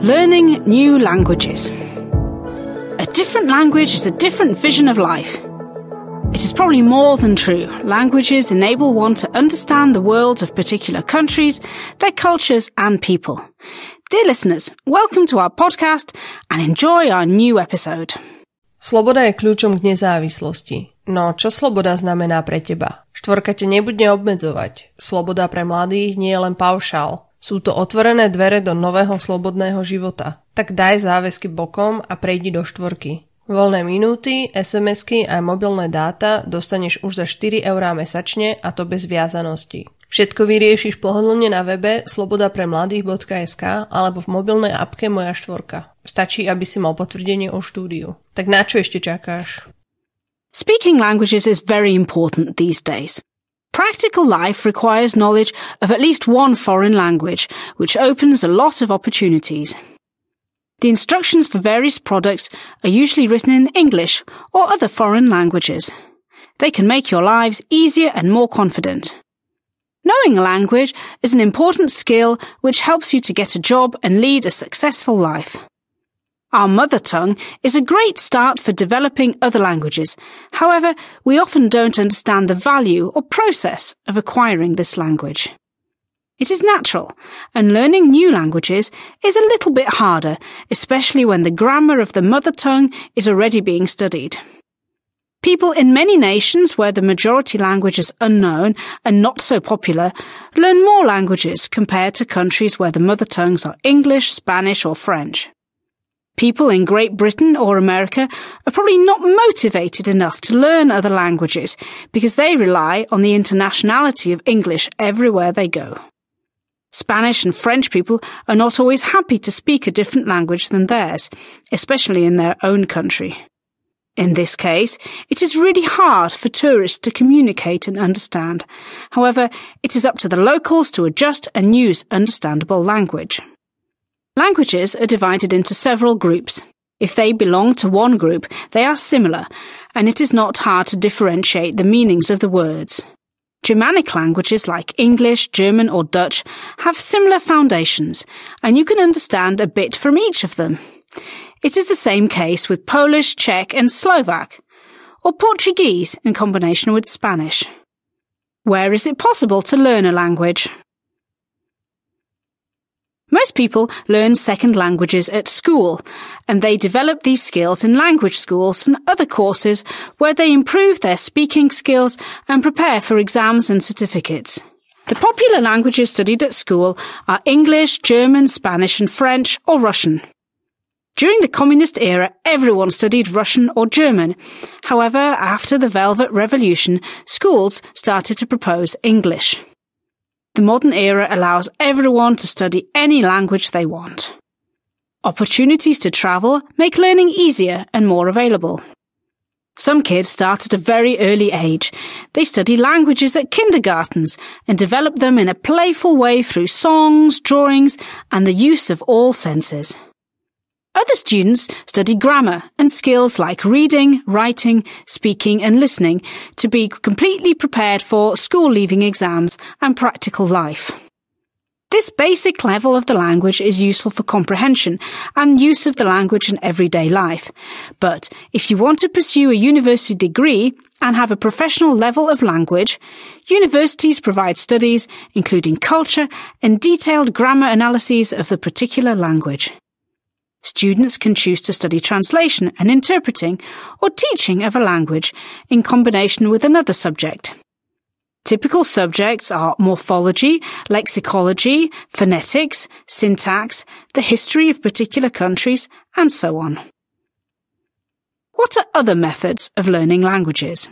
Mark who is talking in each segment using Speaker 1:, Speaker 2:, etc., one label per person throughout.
Speaker 1: Learning new languages. A different language is a different vision of life. It is probably more than true. Languages enable one to understand the world of particular countries, their cultures and people. Dear listeners, welcome to our podcast and enjoy our new episode.
Speaker 2: Sloboda je kľúčom k nezávislosti. No, čo sloboda znamená pre teba? Štvorka te nebude obmedzovať. Sloboda pre mladých nie je len paušál. Sú to otvorené dvere do nového slobodného života. Tak daj záväzky bokom a prejdi do štvorky. Voľné minúty, SMS-ky a mobilné dáta dostaneš už za 4 eurá mesačne a to bez viazanosti. Všetko vyriešiš pohodlne na webe slobodapremladých.sk alebo v mobilnej apke Moja štvorka. Stačí, aby si mal potvrdenie o štúdiu. Tak na čo ešte čakáš?
Speaker 1: Speaking languages is very important these days. Practical life requires knowledge of at least one foreign language, which opens a lot of opportunities. The instructions for various products are usually written in English or other foreign languages. They can make your lives easier and more confident. Knowing a language is an important skill which helps you to get a job and lead a successful life. Our mother tongue is a great start for developing other languages. However, we often don't understand the value or process of acquiring this language. It is natural, and learning new languages is a little bit harder, especially when the grammar of the mother tongue is already being studied. People in many nations where the majority language is unknown and not so popular learn more languages compared to countries where the mother tongues are English, Spanish or French. People in Great Britain or America are probably not motivated enough to learn other languages because they rely on the internationality of English everywhere they go. Spanish and French people are not always happy to speak a different language than theirs, especially in their own country. In this case, it is really hard for tourists to communicate and understand. However, it is up to the locals to adjust and use understandable language. Languages are divided into several groups. If they belong to one group, they are similar, and it is not hard to differentiate the meanings of the words. Germanic languages like English, German, or Dutch have similar foundations, and you can understand a bit from each of them. It is the same case with Polish, Czech, and Slovak, or Portuguese in combination with Spanish. Where is it possible to learn a language? Most people learn second languages at school, and they develop these skills in language schools and other courses where they improve their speaking skills and prepare for exams and certificates. The popular languages studied at school are English, German, Spanish and French or Russian. During the communist era, everyone studied Russian or German. However, after the Velvet Revolution, schools started to propose English. The modern era allows everyone to study any language they want. Opportunities to travel make learning easier and more available. Some kids start at a very early age. They study languages at kindergartens and develop them in a playful way through songs, drawings, and the use of all senses. Other students study grammar and skills like reading, writing, speaking and listening to be completely prepared for school leaving exams and practical life. This basic level of the language is useful for comprehension and use of the language in everyday life. But if you want to pursue a university degree and have a professional level of language, universities provide studies including culture and detailed grammar analyses of the particular language. Students can choose to study translation and interpreting or teaching of a language in combination with another subject. Typical subjects are morphology, lexicology, phonetics, syntax, the history of particular countries, and so on. What are other methods of learning languages?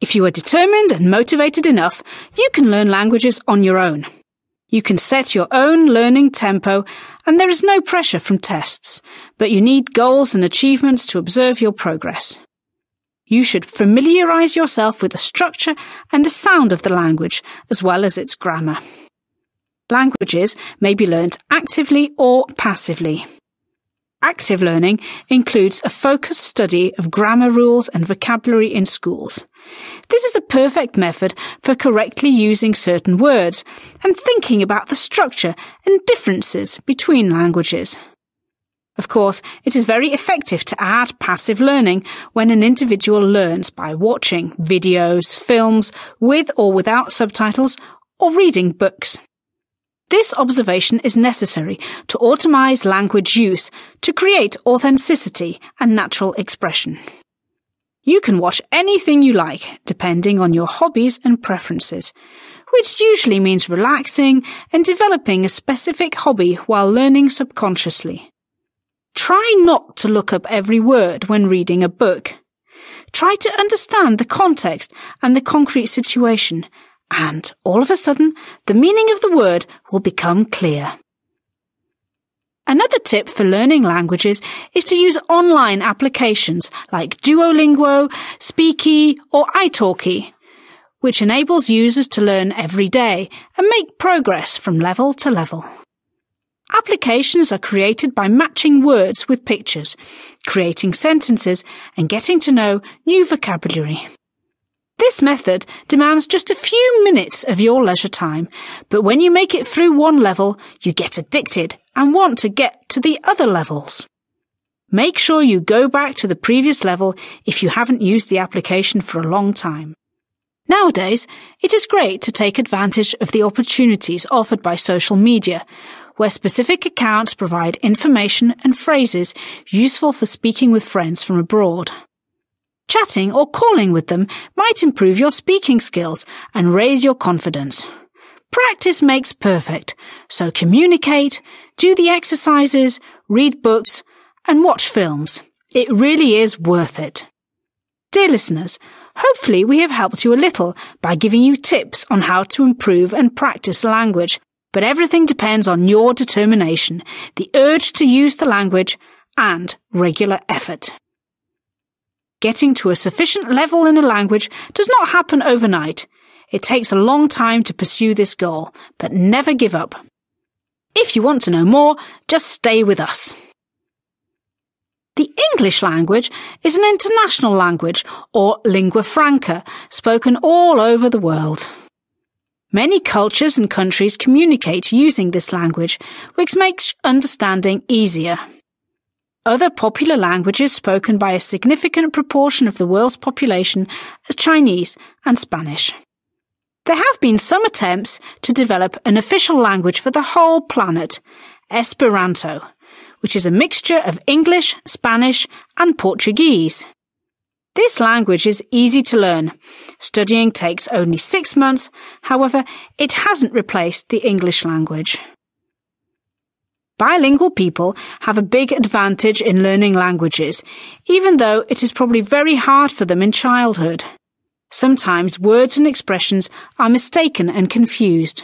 Speaker 1: If you are determined and motivated enough, you can learn languages on your own. You can set your own learning tempo and there is no pressure from tests, but you need goals and achievements to observe your progress. You should familiarize yourself with the structure and the sound of the language as well as its grammar. Languages may be learnt actively or passively. Active learning includes a focused study of grammar rules and vocabulary in schools. This is a perfect method for correctly using certain words and thinking about the structure and differences between languages. Of course, it is very effective to add passive learning when an individual learns by watching videos, films, with or without subtitles, or reading books. This observation is necessary to automize language use to create authenticity and natural expression. You can watch anything you like, depending on your hobbies and preferences, which usually means relaxing and developing a specific hobby while learning subconsciously. Try not to look up every word when reading a book. Try to understand the context and the concrete situation, and all of a sudden, the meaning of the word will become clear. Another tip for learning languages is to use online applications like Duolingo, Speaky, or italki, which enables users to learn every day and make progress from level to level. Applications are created by matching words with pictures, creating sentences, and getting to know new vocabulary. This method demands just a few minutes of your leisure time, but when you make it through one level, you get addicted and want to get to the other levels. Make sure you go back to the previous level if you haven't used the application for a long time. Nowadays, it is great to take advantage of the opportunities offered by social media, where specific accounts provide information and phrases useful for speaking with friends from abroad. Chatting or calling with them might improve your speaking skills and raise your confidence. Practice makes perfect, so communicate, do the exercises, read books, and watch films. It really is worth it. Dear listeners, hopefully we have helped you a little by giving you tips on how to improve and practice language, but everything depends on your determination, the urge to use the language, and regular effort. Getting to a sufficient level in a language does not happen overnight. It takes a long time to pursue this goal, but never give up. If you want to know more, just stay with us. The English language is an international language, or lingua franca, spoken all over the world. Many cultures and countries communicate using this language, which makes understanding easier. Other popular languages spoken by a significant proportion of the world's population are Chinese and Spanish. There have been some attempts to develop an official language for the whole planet, Esperanto, which is a mixture of English, Spanish, and Portuguese. This language is easy to learn. Studying takes only six months, however, it hasn't replaced the English language. Bilingual people have a big advantage in learning languages, even though it is probably very hard for them in childhood. Sometimes words and expressions are mistaken and confused.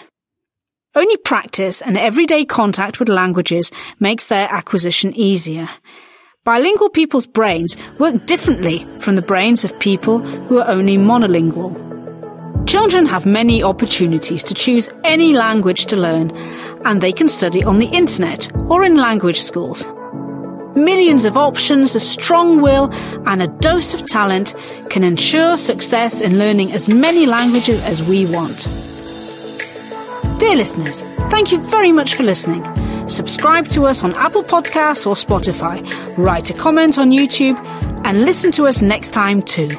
Speaker 1: Only practice and everyday contact with languages makes their acquisition easier. Bilingual people's brains work differently from the brains of people who are only monolingual. Children have many opportunities to choose any language to learn, and they can study on the internet or in language schools. Millions of options, a strong will, and a dose of talent can ensure success in learning as many languages as we want. Dear listeners, thank you very much for listening. Subscribe to us on Apple Podcasts or Spotify, write a comment on YouTube, and listen to us next time too.